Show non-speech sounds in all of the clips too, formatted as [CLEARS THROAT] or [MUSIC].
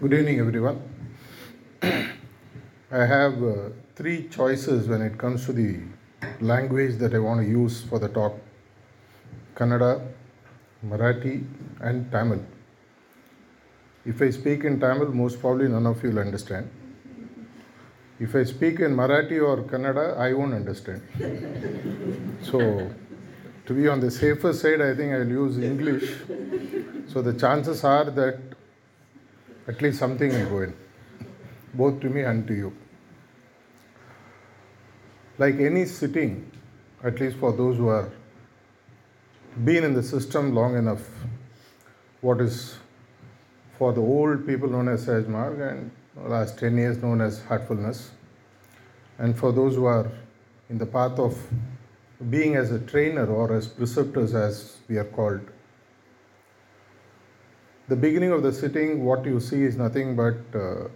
Good evening, everyone. I have uh, three choices when it comes to the language that I want to use for the talk Kannada, Marathi, and Tamil. If I speak in Tamil, most probably none of you will understand. If I speak in Marathi or Kannada, I won't understand. so, to be on the safer side, I think I'll use English. So, the chances are that at least something will go in, both to me and to you. Like any sitting, at least for those who are been in the system long enough, what is for the old people known as Sahaj Marg and last 10 years known as heartfulness, and for those who are in the path of being as a trainer or as preceptors as we are called. The beginning of the sitting, what you see is nothing but uh,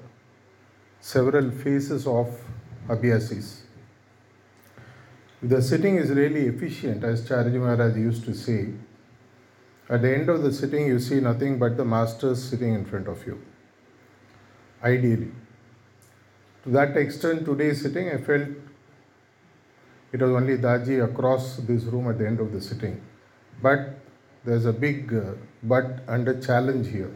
several phases of abhyasis. The sitting is really efficient, as Chariji Maharaj used to say. At the end of the sitting, you see nothing but the master sitting in front of you. Ideally. To that extent, today's sitting, I felt it was only Daji across this room at the end of the sitting. But there's a big uh, but a challenge here.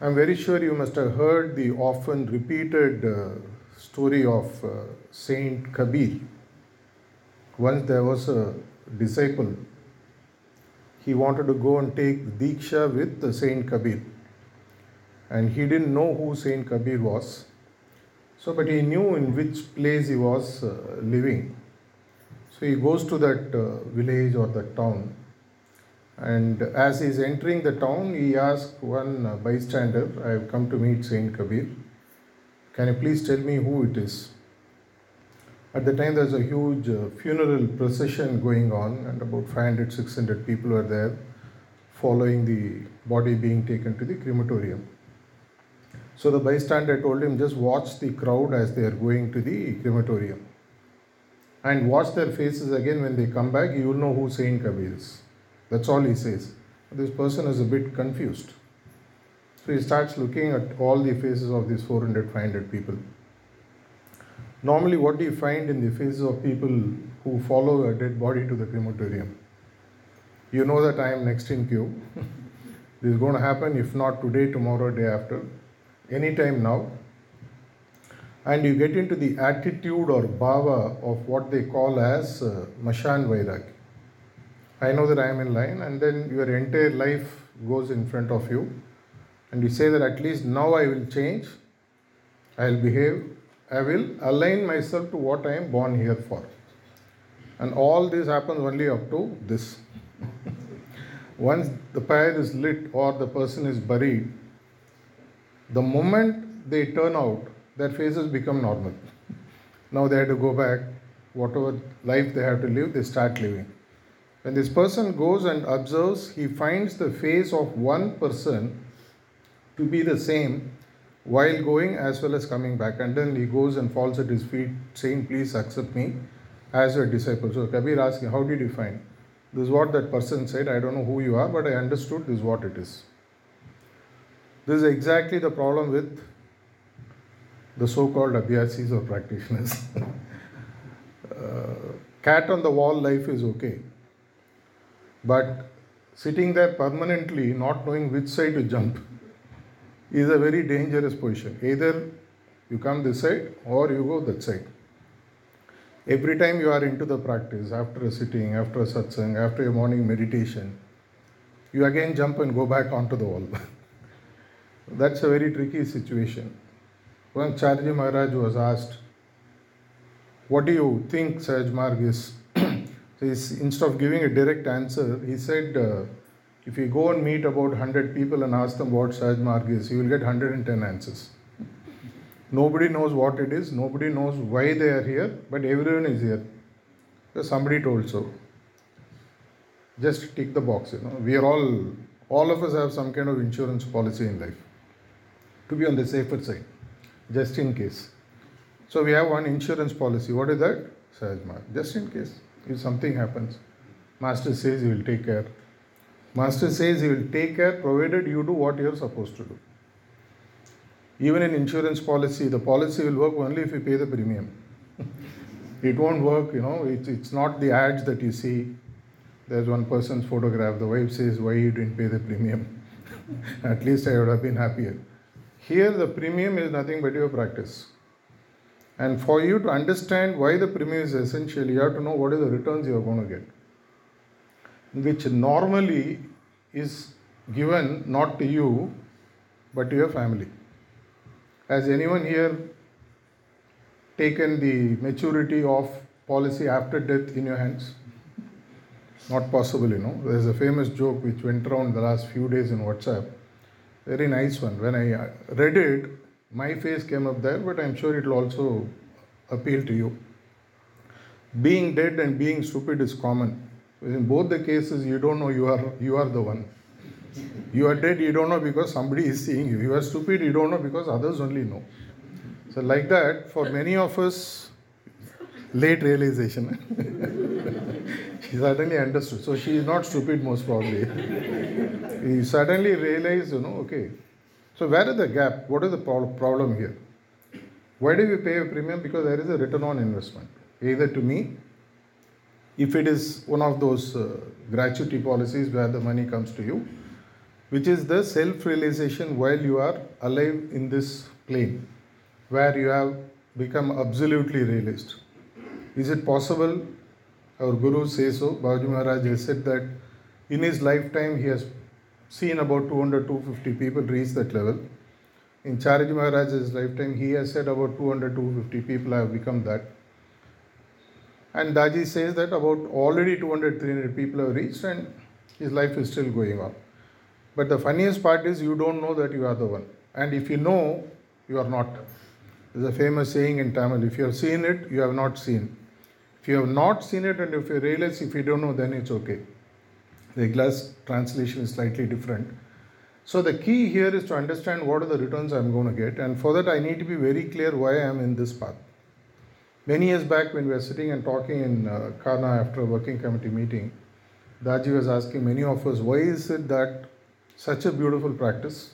I'm very sure you must have heard the often repeated uh, story of uh, Saint Kabir. Once there was a disciple, he wanted to go and take Diksha with Saint Kabir. And he didn't know who Saint Kabir was. So, but he knew in which place he was uh, living. So he goes to that uh, village or that town. And as he is entering the town, he asks one uh, bystander, I have come to meet Saint Kabir. Can you please tell me who it is? At the time, there's a huge uh, funeral procession going on, and about 500 600 people were there following the body being taken to the crematorium. So the bystander told him, just watch the crowd as they are going to the crematorium. And watch their faces again when they come back, you will know who Saint Kabir is. That's all he says. This person is a bit confused. So he starts looking at all the faces of these 400, 500 people. Normally, what do you find in the faces of people who follow a dead body to the crematorium? You know that I am next in queue. [LAUGHS] this is going to happen, if not today, tomorrow, day after, anytime now. And you get into the attitude or bhava of what they call as uh, Mashan Vairag. I know that I am in line, and then your entire life goes in front of you, and you say that at least now I will change, I will behave, I will align myself to what I am born here for. And all this happens only up to this. [LAUGHS] Once the pyre is lit or the person is buried, the moment they turn out, their faces become normal. Now they have to go back, whatever life they have to live, they start living. When this person goes and observes, he finds the face of one person to be the same while going as well as coming back. And then he goes and falls at his feet, saying, Please accept me as your disciple. So Kabir asks him, How did you find? This is what that person said. I don't know who you are, but I understood this is what it is. This is exactly the problem with the so called abhyasis or practitioners. [LAUGHS] uh, cat on the wall life is okay. But sitting there permanently, not knowing which side to jump, is a very dangerous position. Either you come this side or you go that side. Every time you are into the practice, after a sitting, after a satsang, after a morning meditation, you again jump and go back onto the wall. [LAUGHS] That's a very tricky situation. When Chariji Maharaj was asked, What do you think Sahaj Marg is? [CLEARS THROAT] so instead of giving a direct answer, he said, uh, If you go and meet about 100 people and ask them what Sahaj Marg is, you will get 110 answers. Nobody knows what it is, nobody knows why they are here, but everyone is here. Because somebody told so. Just tick the box, you know. We are all, all of us have some kind of insurance policy in life to be on the safer side, just in case. So we have one insurance policy. What is that? Sahaj Marg. Just in case. If something happens, Master says he will take care. Master says he will take care provided you do what you are supposed to do. Even in insurance policy, the policy will work only if you pay the premium. [LAUGHS] it won't work, you know, it's, it's not the ads that you see. There's one person's photograph, the wife says, Why you didn't pay the premium? [LAUGHS] At least I would have been happier. Here, the premium is nothing but your practice. And for you to understand why the premium is essential, you have to know what are the returns you are going to get, which normally is given not to you but to your family. Has anyone here taken the maturity of policy after death in your hands? Not possible, you know. There's a famous joke which went around the last few days in WhatsApp. Very nice one. When I read it, my face came up there, but I'm sure it will also appeal to you. Being dead and being stupid is common. In both the cases, you don't know you are you are the one. You are dead, you don't know because somebody is seeing you. You are stupid, you don't know because others only know. So, like that, for many of us, late realization. [LAUGHS] she suddenly understood. So, she is not stupid, most probably. [LAUGHS] he suddenly realized, you know, okay, so, where is the gap? What is the problem here? Why do we pay a premium? Because there is a return on investment. Either to me, if it is one of those uh, gratuity policies where the money comes to you, which is the self realization while you are alive in this plane, where you have become absolutely realized. Is it possible? Our Guru says so. Babuji Maharaj has said that in his lifetime he has seen about 200 250 people reach that level. In Chariji Maharaj's lifetime, he has said about 200 250 people have become that. And Daji says that about already 200 300 people have reached and his life is still going on. But the funniest part is you don't know that you are the one. And if you know, you are not. There's a famous saying in Tamil if you have seen it, you have not seen. If you have not seen it and if you realize if you don't know, then it's okay. The glass translation is slightly different. So the key here is to understand what are the returns I'm going to get, and for that I need to be very clear why I am in this path. Many years back, when we were sitting and talking in uh, Kanha after a working committee meeting, Daji was asking many of us, why is it that such a beautiful practice,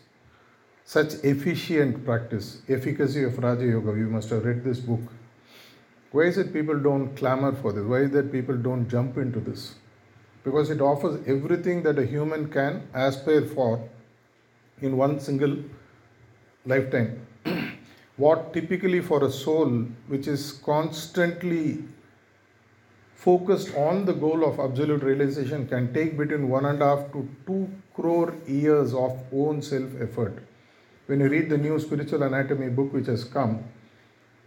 such efficient practice, efficacy of Raja Yoga, you must have read this book. Why is it people don't clamor for this? Why is it people don't jump into this? because it offers everything that a human can aspire for in one single lifetime. [CLEARS THROAT] what typically for a soul which is constantly focused on the goal of absolute realization can take between one and a half to two crore years of own self effort. When you read the new spiritual anatomy book which has come,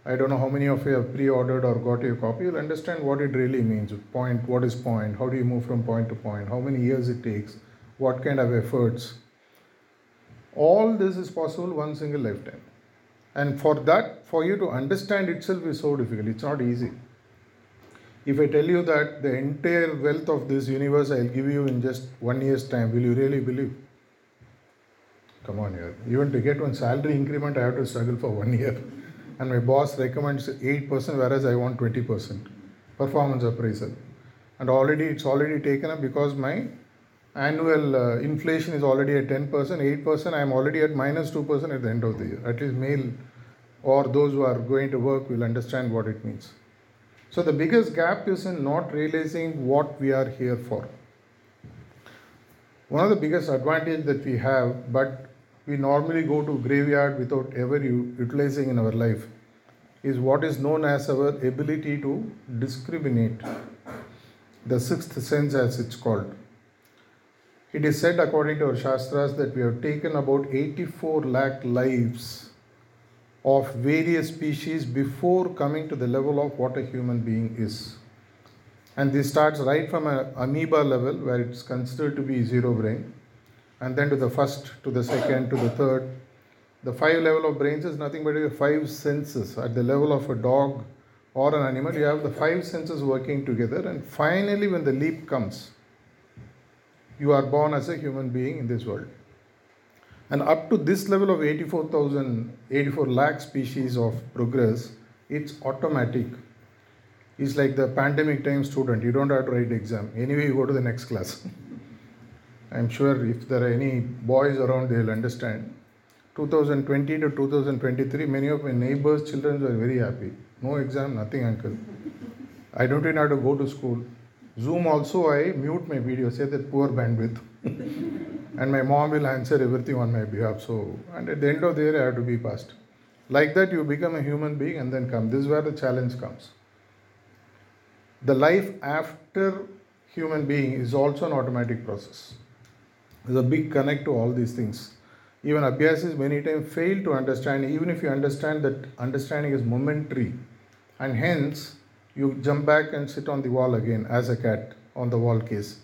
I don't know how many of you have pre-ordered or got your copy. You'll understand what it really means. Point, what is point? How do you move from point to point? How many years it takes? What kind of efforts? All this is possible one single lifetime. And for that, for you to understand itself is so difficult. It's not easy. If I tell you that the entire wealth of this universe I'll give you in just one year's time, will you really believe? Come on here. Even to get one salary increment, I have to struggle for one year and my boss recommends 8% whereas I want 20% performance appraisal. And already it's already taken up because my annual uh, inflation is already at 10%, 8%, I am already at minus 2% at the end of the year. At least male or those who are going to work will understand what it means. So the biggest gap is in not realizing what we are here for. One of the biggest advantage that we have, but we normally go to graveyard without ever utilizing in our life is what is known as our ability to discriminate. The sixth sense as it's called. It is said according to our shastras that we have taken about 84 lakh lives of various species before coming to the level of what a human being is. And this starts right from an amoeba level where it's considered to be zero brain and then to the first, to the second, to the third. The five level of brains is nothing but your five senses. At the level of a dog or an animal, you have the five senses working together, and finally, when the leap comes, you are born as a human being in this world. And up to this level of 84,000, 84 lakh species of progress, it's automatic. It's like the pandemic time student. You don't have to write exam. Anyway, you go to the next class. [LAUGHS] I'm sure if there are any boys around, they'll understand. 2020 to 2023, many of my neighbors' children were very happy. No exam, nothing, uncle. I don't even have to go to school. Zoom also, I mute my video, say that poor bandwidth. [LAUGHS] and my mom will answer everything on my behalf. So, and at the end of the year, I have to be passed. Like that, you become a human being and then come. This is where the challenge comes. The life after human being is also an automatic process. There's a big connect to all these things. Even Abhyasis many times fail to understand, even if you understand that understanding is momentary, and hence you jump back and sit on the wall again as a cat on the wall case.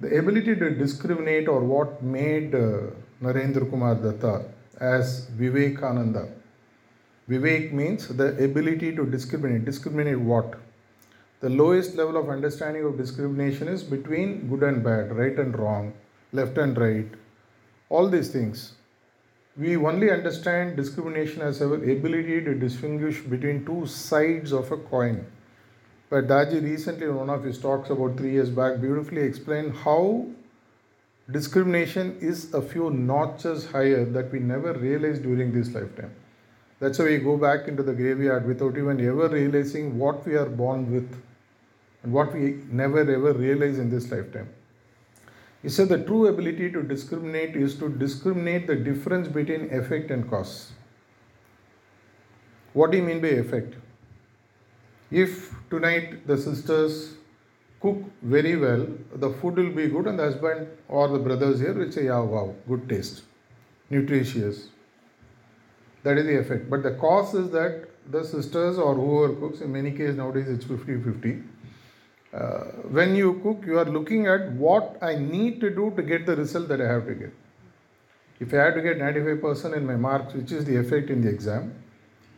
The ability to discriminate or what made uh, Narendra Kumar Datta as Vivekananda. Vivek means the ability to discriminate. Discriminate what? The lowest level of understanding of discrimination is between good and bad, right and wrong, left and right, all these things. We only understand discrimination as our ability to distinguish between two sides of a coin. But Daji recently, in one of his talks about three years back, beautifully explained how discrimination is a few notches higher that we never realized during this lifetime. That's why we go back into the graveyard without even ever realizing what we are born with and what we never ever realize in this lifetime. He said the true ability to discriminate is to discriminate the difference between effect and cause. What do you mean by effect? If tonight the sisters cook very well, the food will be good, and the husband or the brothers here will say, Yeah, wow, good taste, nutritious. That is the effect. But the cause is that the sisters or whoever cooks, in many cases nowadays it's 50 50 uh, when you cook, you are looking at what I need to do to get the result that I have to get. If I had to get 95% in my marks, which is the effect in the exam,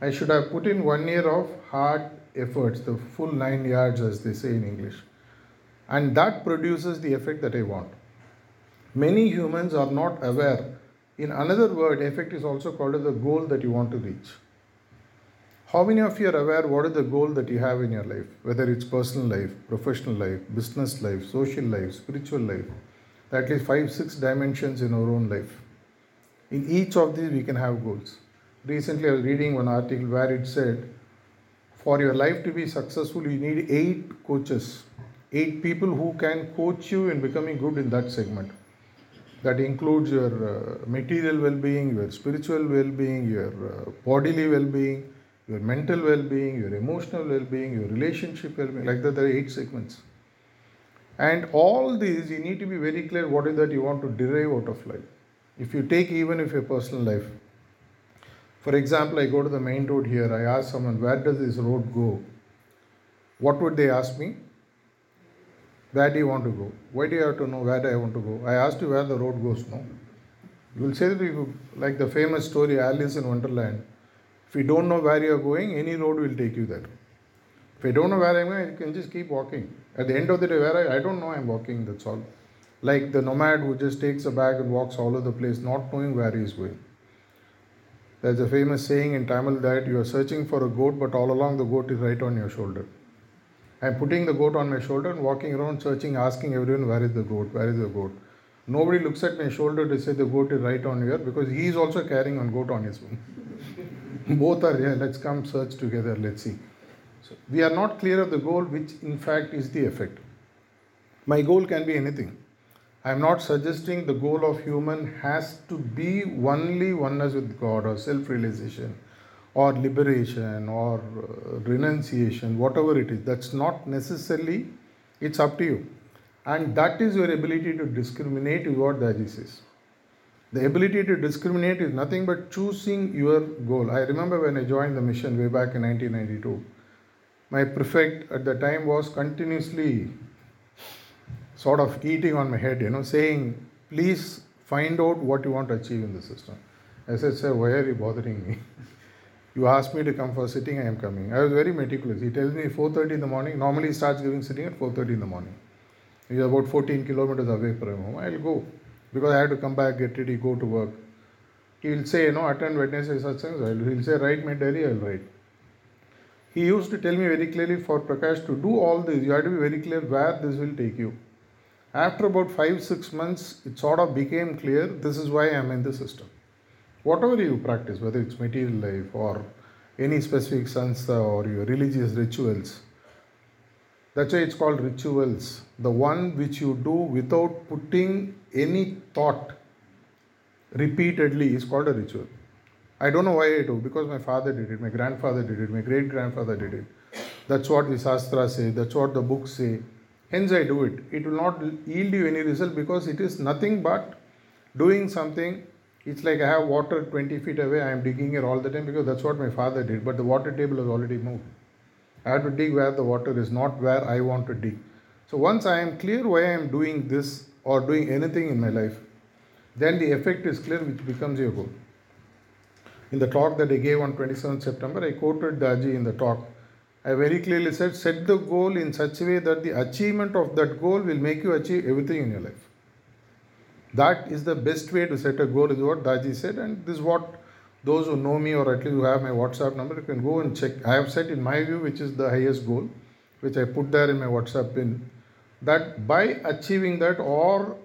I should have put in one year of hard efforts, the full nine yards, as they say in English. And that produces the effect that I want. Many humans are not aware. In another word, effect is also called as the goal that you want to reach. How many of you are aware what is the goal that you have in your life? Whether it's personal life, professional life, business life, social life, spiritual life. At least five, six dimensions in our own life. In each of these, we can have goals. Recently, I was reading one article where it said, for your life to be successful, you need eight coaches, eight people who can coach you in becoming good in that segment. That includes your uh, material well being, your spiritual well being, your uh, bodily well being, your mental well being, your emotional well being, your relationship well being. Like that, there are eight segments. And all these, you need to be very clear what is that you want to derive out of life. If you take even if your personal life, for example, I go to the main road here, I ask someone, where does this road go? What would they ask me? Where do you want to go? Why do you have to know where do I want to go? I asked you where the road goes, no? You will say that you, like the famous story Alice in Wonderland, if you don't know where you are going, any road will take you there. If I don't know where I'm going, I can just keep walking. At the end of the day, where I, I don't know I'm walking, that's all. Like the nomad who just takes a bag and walks all over the place, not knowing where he is going. There's a famous saying in Tamil that you are searching for a goat, but all along the goat is right on your shoulder. I'm putting the goat on my shoulder and walking around searching, asking everyone, where is the goat? Where is the goat? Nobody looks at my shoulder to say the goat is right on here because he is also carrying on goat on his own. Both are here let's come search together. Let's see. So we are not clear of the goal which in fact is the effect. My goal can be anything. I am not suggesting the goal of human has to be only oneness with god or self realization or liberation or uh, renunciation whatever it is. That's not necessarily it's up to you. And that is your ability to discriminate is what Daji says the ability to discriminate is nothing but choosing your goal. I remember when I joined the mission way back in 1992, my prefect at the time was continuously sort of eating on my head, you know, saying, please find out what you want to achieve in the system. I said, sir, why are you bothering me? [LAUGHS] you asked me to come for sitting, I am coming. I was very meticulous. He tells me 4.30 in the morning. Normally he starts giving sitting at 4.30 in the morning. He's about 14 kilometers away from home. I'll go because I have to come back, get ready, go to work. He will say, you know, attend Wednesday such things. He'll say, write my diary, I'll write. He used to tell me very clearly for Prakash to do all this, you have to be very clear where this will take you. After about five, six months, it sort of became clear this is why I'm in the system. Whatever you practice, whether it's material life or any specific sansa or your religious rituals, that's why it's called rituals. The one which you do without putting any thought repeatedly is called a ritual. I don't know why I do, because my father did it, my grandfather did it, my great grandfather did it. That's what the Shastras say, that's what the books say. Hence, I do it. It will not yield you any result because it is nothing but doing something. It's like I have water 20 feet away, I am digging it all the time because that's what my father did, but the water table has already moved. I have to dig where the water is, not where I want to dig. So, once I am clear why I am doing this or doing anything in my life, then the effect is clear, which becomes your goal. In the talk that I gave on 27th September, I quoted Daji in the talk. I very clearly said, set the goal in such a way that the achievement of that goal will make you achieve everything in your life. That is the best way to set a goal, is what Daji said, and this is what those who know me or at least who have my WhatsApp number, you can go and check. I have set in my view, which is the highest goal, which I put there in my WhatsApp pin, that by achieving that or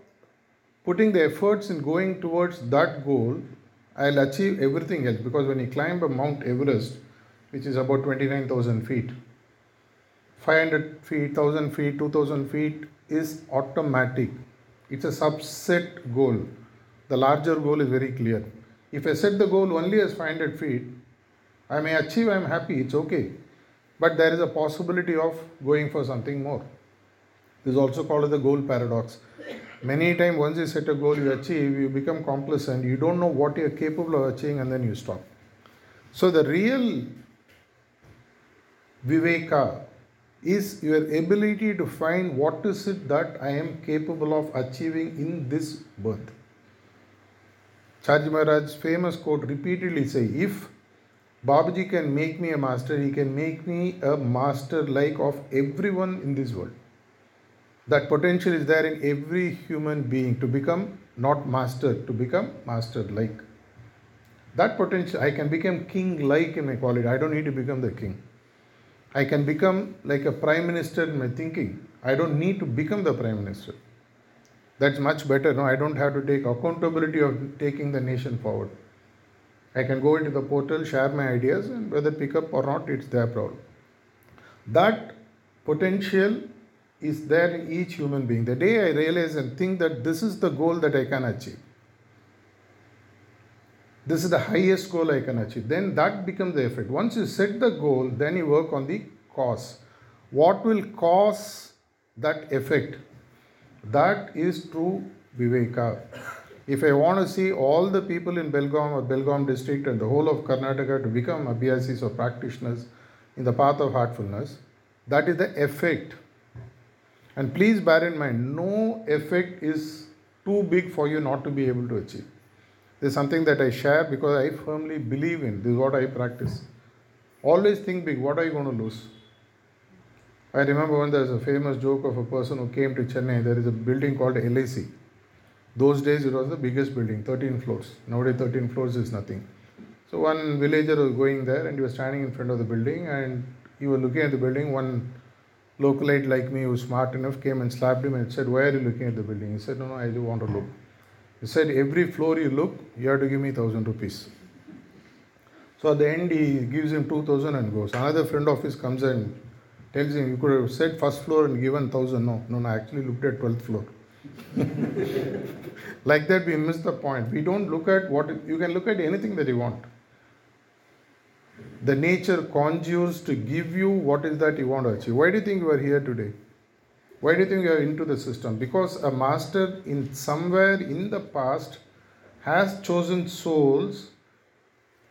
putting the efforts in going towards that goal, I'll achieve everything else. Because when you climb a Mount Everest, which is about 29,000 feet, 500 feet, 1000 feet, 2000 feet is automatic. It's a subset goal. The larger goal is very clear. If I set the goal only as 500 feet, I may achieve, I'm happy, it's okay. But there is a possibility of going for something more. This is also called the goal paradox. Many times, once you set a goal, you achieve, you become complacent, you don't know what you're capable of achieving, and then you stop. So, the real Viveka is your ability to find what is it that I am capable of achieving in this birth. Chariji Maharaj's famous quote repeatedly say, if Babuji can make me a master, he can make me a master like of everyone in this world. That potential is there in every human being to become not master, to become master like. That potential, I can become king like in my quality. I don't need to become the king. I can become like a prime minister in my thinking. I don't need to become the prime minister. That's much better. No, I don't have to take accountability of taking the nation forward. I can go into the portal, share my ideas, and whether pick up or not, it's their problem. That potential is there in each human being. The day I realize and think that this is the goal that I can achieve, this is the highest goal I can achieve, then that becomes the effort. Once you set the goal, then you work on the cause. What will cause that effect? That is true Viveka. If I want to see all the people in Belgaum or Belgaum district and the whole of Karnataka to become abhyasis or practitioners in the path of heartfulness, that is the effect and please bear in mind, no effect is too big for you not to be able to achieve. This is something that I share because I firmly believe in. This is what I practice. Always think big. What are you going to lose? I remember when there's a famous joke of a person who came to Chennai. There is a building called LIC. Those days it was the biggest building, 13 floors. Nowadays 13 floors is nothing. So one villager was going there and he was standing in front of the building and he was looking at the building. One localite like me who was smart enough came and slapped him and said, Why are you looking at the building? He said, No, no, I do want to look. He said, Every floor you look, you have to give me thousand rupees. So at the end, he gives him 2000 and goes. Another friend of his comes and tells him, You could have said first floor and given thousand. No, no, no, I actually looked at 12th floor. [LAUGHS] like that, we miss the point. We don't look at what you can look at anything that you want the nature conjures to give you what is that you want to achieve. Why do you think you are here today? Why do you think you are into the system? Because a master in somewhere in the past has chosen souls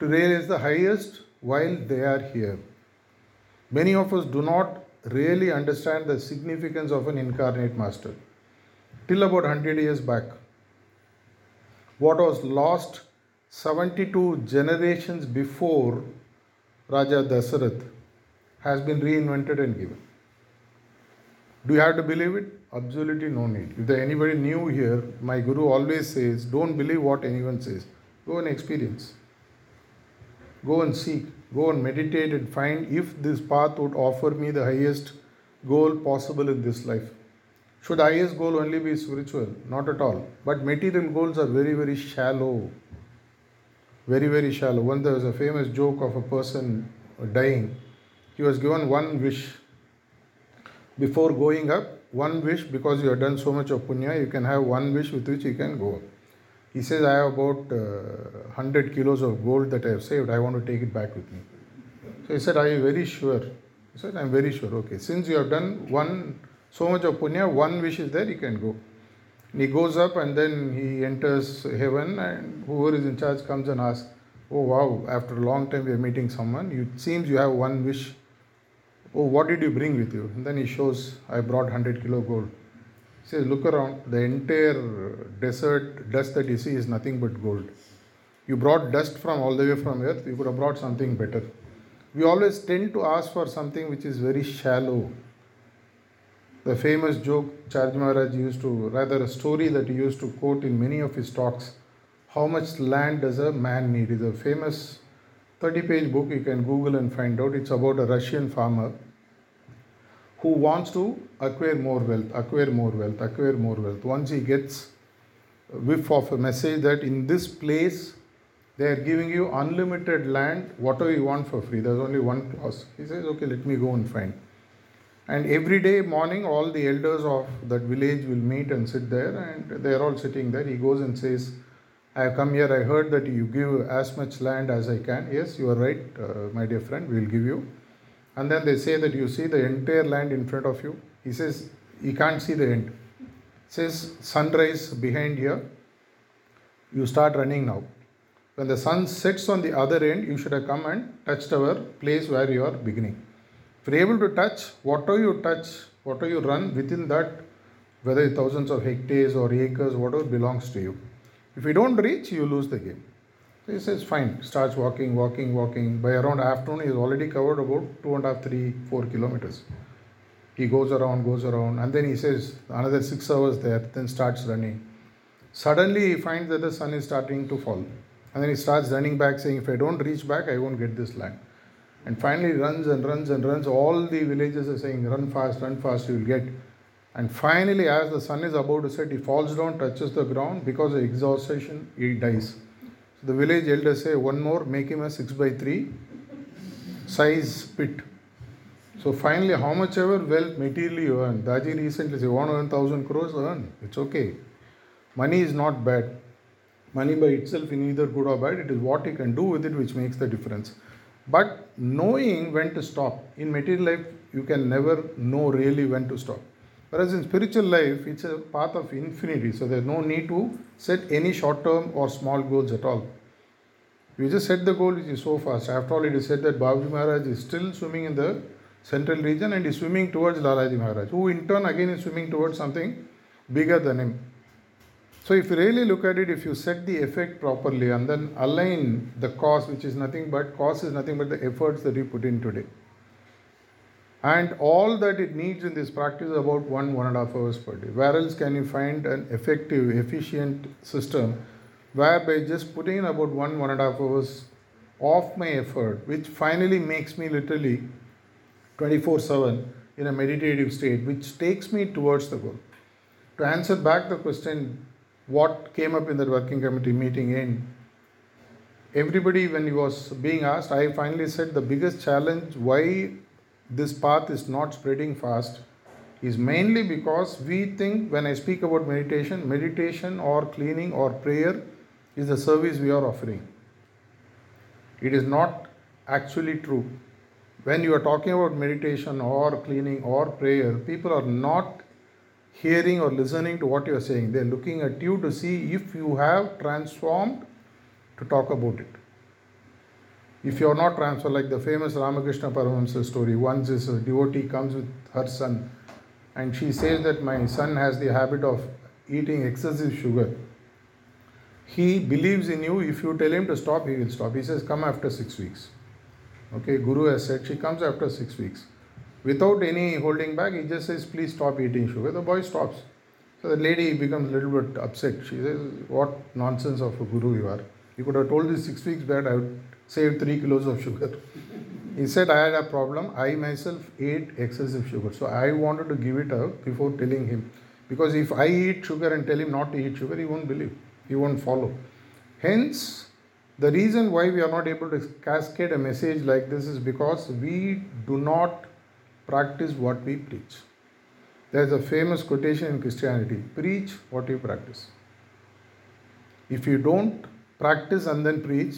to realize the highest while they are here. Many of us do not really understand the significance of an incarnate master. Till about 100 years back, what was lost 72 generations before Raja Dasarath has been reinvented and given. Do you have to believe it? Absolutely no need. If there anybody new here, my guru always says, don't believe what anyone says. Go and experience. Go and seek. Go and meditate and find if this path would offer me the highest goal possible in this life. Should highest goal only be spiritual? Not at all. But material goals are very, very shallow. Very, very shallow. One there was a famous joke of a person dying. He was given one wish. Before going up, one wish because you have done so much of punya, you can have one wish with which you can go up. He says, I have about uh, 100 kilos of gold that I have saved. I want to take it back with me. So he said, Are you very sure? He said, I'm very sure. Okay, since you have done one so much of punya, one wish is there, you can go. And he goes up and then he enters heaven, and whoever is in charge comes and asks, Oh wow, after a long time we are meeting someone. It seems you have one wish. Oh, what did you bring with you? And then he shows, I brought 100 kilo gold. Says, Look around, the entire desert dust that you see is nothing but gold. You brought dust from all the way from earth, you could have brought something better. We always tend to ask for something which is very shallow, the famous joke Chariji Maharaj used to, rather a story that he used to quote in many of his talks, How Much Land Does a Man Need? is a famous 30 page book you can Google and find out. It's about a Russian farmer who wants to acquire more wealth, acquire more wealth, acquire more wealth. Once he gets whiff of a message that in this place they are giving you unlimited land, whatever you want for free. There's only one clause. He says, Okay, let me go and find. And every day morning, all the elders of that village will meet and sit there, and they are all sitting there. He goes and says, I have come here. I heard that you give as much land as I can. Yes, you are right, uh, my dear friend, we will give you. And then they say that you see the entire land in front of you. He says, he can't see the end. says, sunrise behind here. You start running now. When the sun sets on the other end, you should have come and touched our place where you are beginning. If you're able to touch, whatever you touch, whatever you run within that, whether thousands of hectares or acres, whatever belongs to you. If you don't reach, you lose the game. He says, fine, starts walking, walking, walking. By around afternoon, he's already covered about two and a half, three, four kilometers. He goes around, goes around, and then he says, another six hours there, then starts running. Suddenly, he finds that the sun is starting to fall. And then he starts running back, saying, If I don't reach back, I won't get this land. And finally runs and runs and runs. All the villagers are saying, run fast, run fast, you will get. And finally, as the sun is about to set, he falls down, touches the ground. Because of exhaustion, he dies. The village elders say, one more, make him a 6 by 3 size pit. So finally, how much ever wealth materially you earn, Daji recently said, earn 1000 crores, earn. It's okay. Money is not bad. Money by itself in either good or bad. It is what you can do with it which makes the difference. But knowing when to stop. In material life, you can never know really when to stop. Whereas in spiritual life, it's a path of infinity. So there's no need to set any short term or small goals at all. You just set the goal which is so fast. After all, it is said that Babuji Maharaj is still swimming in the central region and is swimming towards Lalaji Maharaj, who in turn again is swimming towards something bigger than him. So if you really look at it, if you set the effect properly and then align the cause, which is nothing but cause is nothing but the efforts that you put in today. And all that it needs in this practice is about one, one and a half hours per day. Where else can you find an effective, efficient system whereby just putting in about one, one and a half hours of my effort, which finally makes me literally 24 7 in a meditative state, which takes me towards the goal. To answer back the question, what came up in that working committee meeting in everybody when he was being asked i finally said the biggest challenge why this path is not spreading fast is mainly because we think when i speak about meditation meditation or cleaning or prayer is the service we are offering it is not actually true when you are talking about meditation or cleaning or prayer people are not hearing or listening to what you are saying. They are looking at you to see if you have transformed to talk about it. If you are not transformed, like the famous Ramakrishna Paramahamsa story, once this devotee comes with her son and she says that my son has the habit of eating excessive sugar. He believes in you. If you tell him to stop, he will stop. He says, Come after six weeks. Okay, Guru has said she comes after six weeks without any holding back, he just says, please stop eating sugar. The boy stops. So the lady becomes a little bit upset. She says, what nonsense of a guru you are. You could have told this six weeks back, I would save three kilos of sugar. he said, I had a problem. I myself ate excessive sugar. So I wanted to give it up before telling him. Because if I eat sugar and tell him not to eat sugar, he won't believe, he won't follow. Hence, the reason why we are not able to cascade a message like this is because we do not practice what we preach. There's a famous quotation in Christianity preach what you practice. If you don't practice and then preach,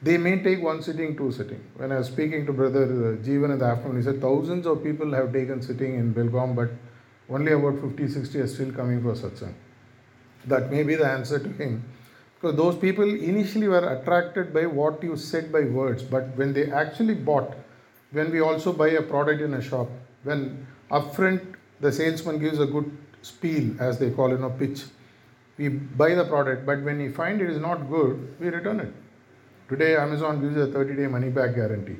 they may take one sitting, two sitting. When I was speaking to Brother uh, Jeevan in the afternoon, he said thousands of people have taken sitting in Belgaum, but only about 50, 60 are still coming for satsang. That may be the answer to him. Because those people initially were attracted by what you said by words, but when they actually bought, when we also buy a product in a shop, when upfront the salesman gives a good spiel, as they call it, a pitch, we buy the product, but when we find it is not good, we return it. Today, Amazon gives a 30 day money back guarantee.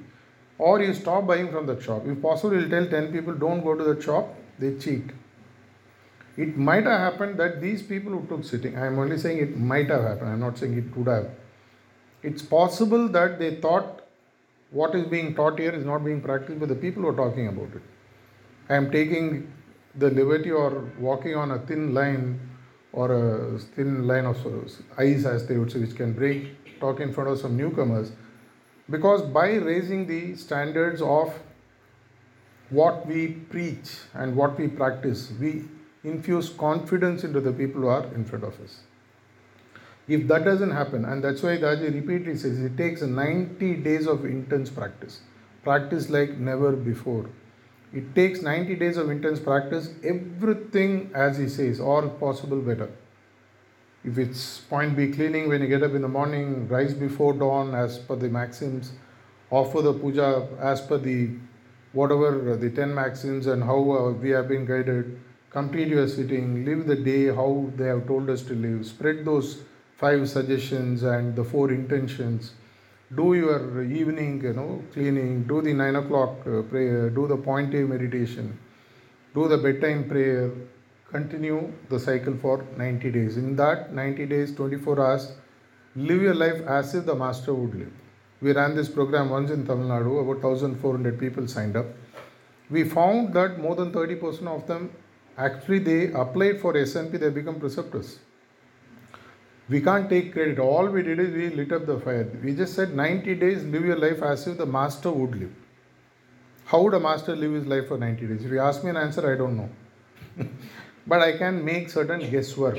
Or you stop buying from the shop. If possible, you'll tell 10 people don't go to the shop, they cheat. It might have happened that these people who took sitting, I'm only saying it might have happened, I'm not saying it would have. It's possible that they thought what is being taught here is not being practiced by the people who are talking about it. I am taking the liberty or walking on a thin line or a thin line of uh, ice, as they would say, which can break, talk in front of some newcomers. Because by raising the standards of what we preach and what we practice, we infuse confidence into the people who are in front of us. If that doesn't happen, and that's why Daji repeatedly says it takes 90 days of intense practice, practice like never before. It takes 90 days of intense practice, everything as he says, or possible better. If it's point B cleaning when you get up in the morning, rise before dawn as per the maxims, offer the puja as per the whatever the 10 maxims and how uh, we have been guided. Complete your sitting, live the day how they have told us to live, spread those five suggestions and the four intentions. Do your evening, you know, cleaning, do the nine o'clock uh, prayer, do the point A meditation, do the bedtime prayer, continue the cycle for 90 days. In that 90 days, 24 hours, live your life as if the master would live. We ran this program once in Tamil Nadu, about 1400 people signed up. We found that more than 30% of them Actually, they applied for SNP, they become preceptors. We can't take credit. All we did is we lit up the fire. We just said 90 days, live your life as if the master would live. How would a master live his life for 90 days? If you ask me an answer, I don't know. [LAUGHS] but I can make certain guesswork.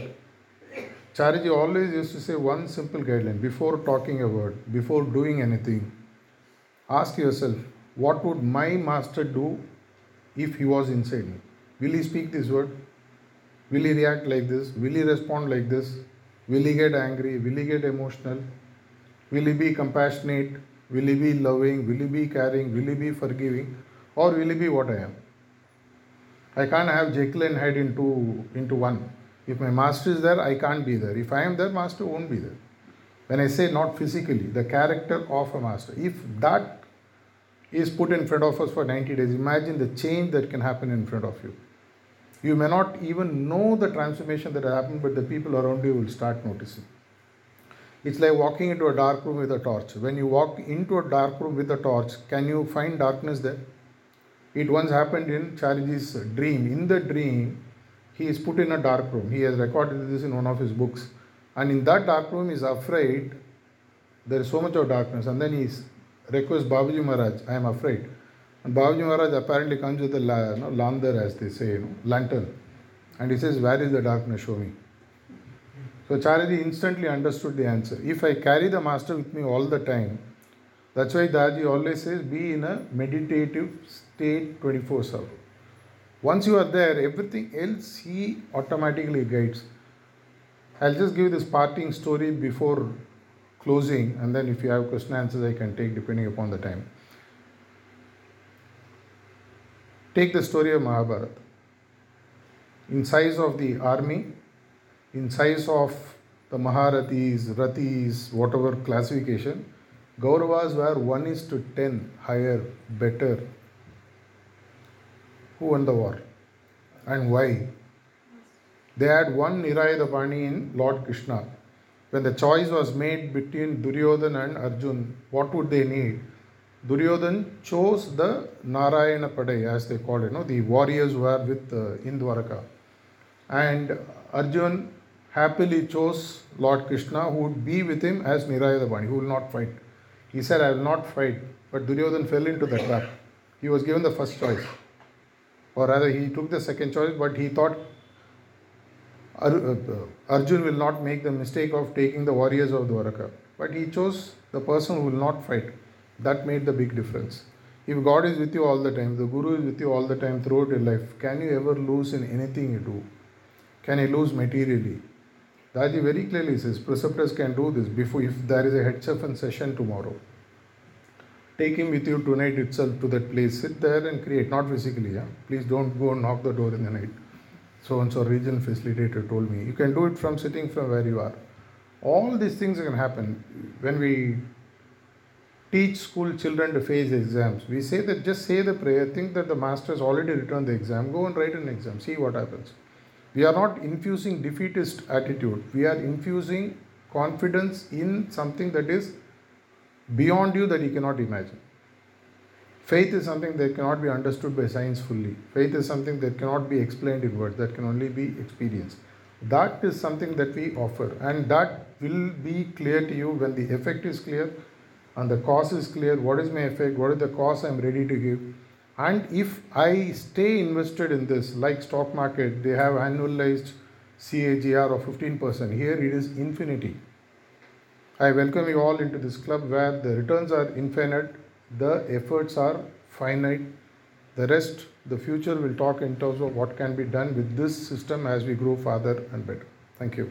Chariji always used to say one simple guideline before talking a word, before doing anything, ask yourself, what would my master do if he was inside me? Will he speak this word? Will he react like this? Will he respond like this? Will he get angry? Will he get emotional? Will he be compassionate? Will he be loving? Will he be caring? Will he be forgiving? Or will he be what I am? I can't have Jekyll and Hyde into, into one. If my master is there, I can't be there. If I am there, master won't be there. When I say not physically, the character of a master, if that is put in front of us for 90 days, imagine the change that can happen in front of you. You may not even know the transformation that happened, but the people around you will start noticing. It's like walking into a dark room with a torch. When you walk into a dark room with a torch, can you find darkness there? It once happened in Chariji's dream. In the dream, he is put in a dark room. He has recorded this in one of his books. And in that dark room, he is afraid there is so much of darkness. And then he requests Babuji Maharaj, I am afraid. And Babuji Maharaj apparently comes with a la, as they say, you know, lantern. And he says, Where is the darkness? Show me. So Chariji instantly understood the answer. If I carry the master with me all the time, that's why Daji always says, be in a meditative state 24 7. Once you are there, everything else he automatically guides. I'll just give this parting story before closing, and then if you have question answers, I can take depending upon the time. Take the story of Mahabharata. In size of the army, in size of the Maharathis, Rathis, whatever classification, Kauravas were 1 is to 10 higher, better. Who won the war? And why? They had one Nirayadapani in Lord Krishna. When the choice was made between Duryodhan and Arjun, what would they need? Duryodhan chose the Narayana Padai, as they called it, you know, the warriors who were with uh, And Arjun happily chose Lord Krishna who would be with him as Nirayadabani, who will not fight. He said, I will not fight. But Duryodhan fell into the trap. He was given the first choice. Or rather, he took the second choice, but he thought uh, Arjun will not make the mistake of taking the warriors of Dwaraka. But he chose the person who will not fight. That made the big difference. If God is with you all the time, the Guru is with you all the time throughout your life, can you ever lose in anything you do? Can you lose materially? Daji very clearly says preceptors can do this before if there is a head session tomorrow. Take him with you tonight itself to that place. Sit there and create, not physically. Yeah? Please don't go and knock the door in the night. So and so regional facilitator told me. You can do it from sitting from where you are. All these things can happen when we teach school children to face exams. We say that just say the prayer, think that the master has already written the exam, go and write an exam, see what happens. We are not infusing defeatist attitude, we are infusing confidence in something that is beyond you that you cannot imagine. Faith is something that cannot be understood by science fully. Faith is something that cannot be explained in words, that can only be experienced. That is something that we offer, and that will be clear to you when the effect is clear and the cause is clear what is my effect what is the cost i'm ready to give and if i stay invested in this like stock market they have annualized cagr of 15% here it is infinity i welcome you all into this club where the returns are infinite the efforts are finite the rest the future will talk in terms of what can be done with this system as we grow farther and better. Thank you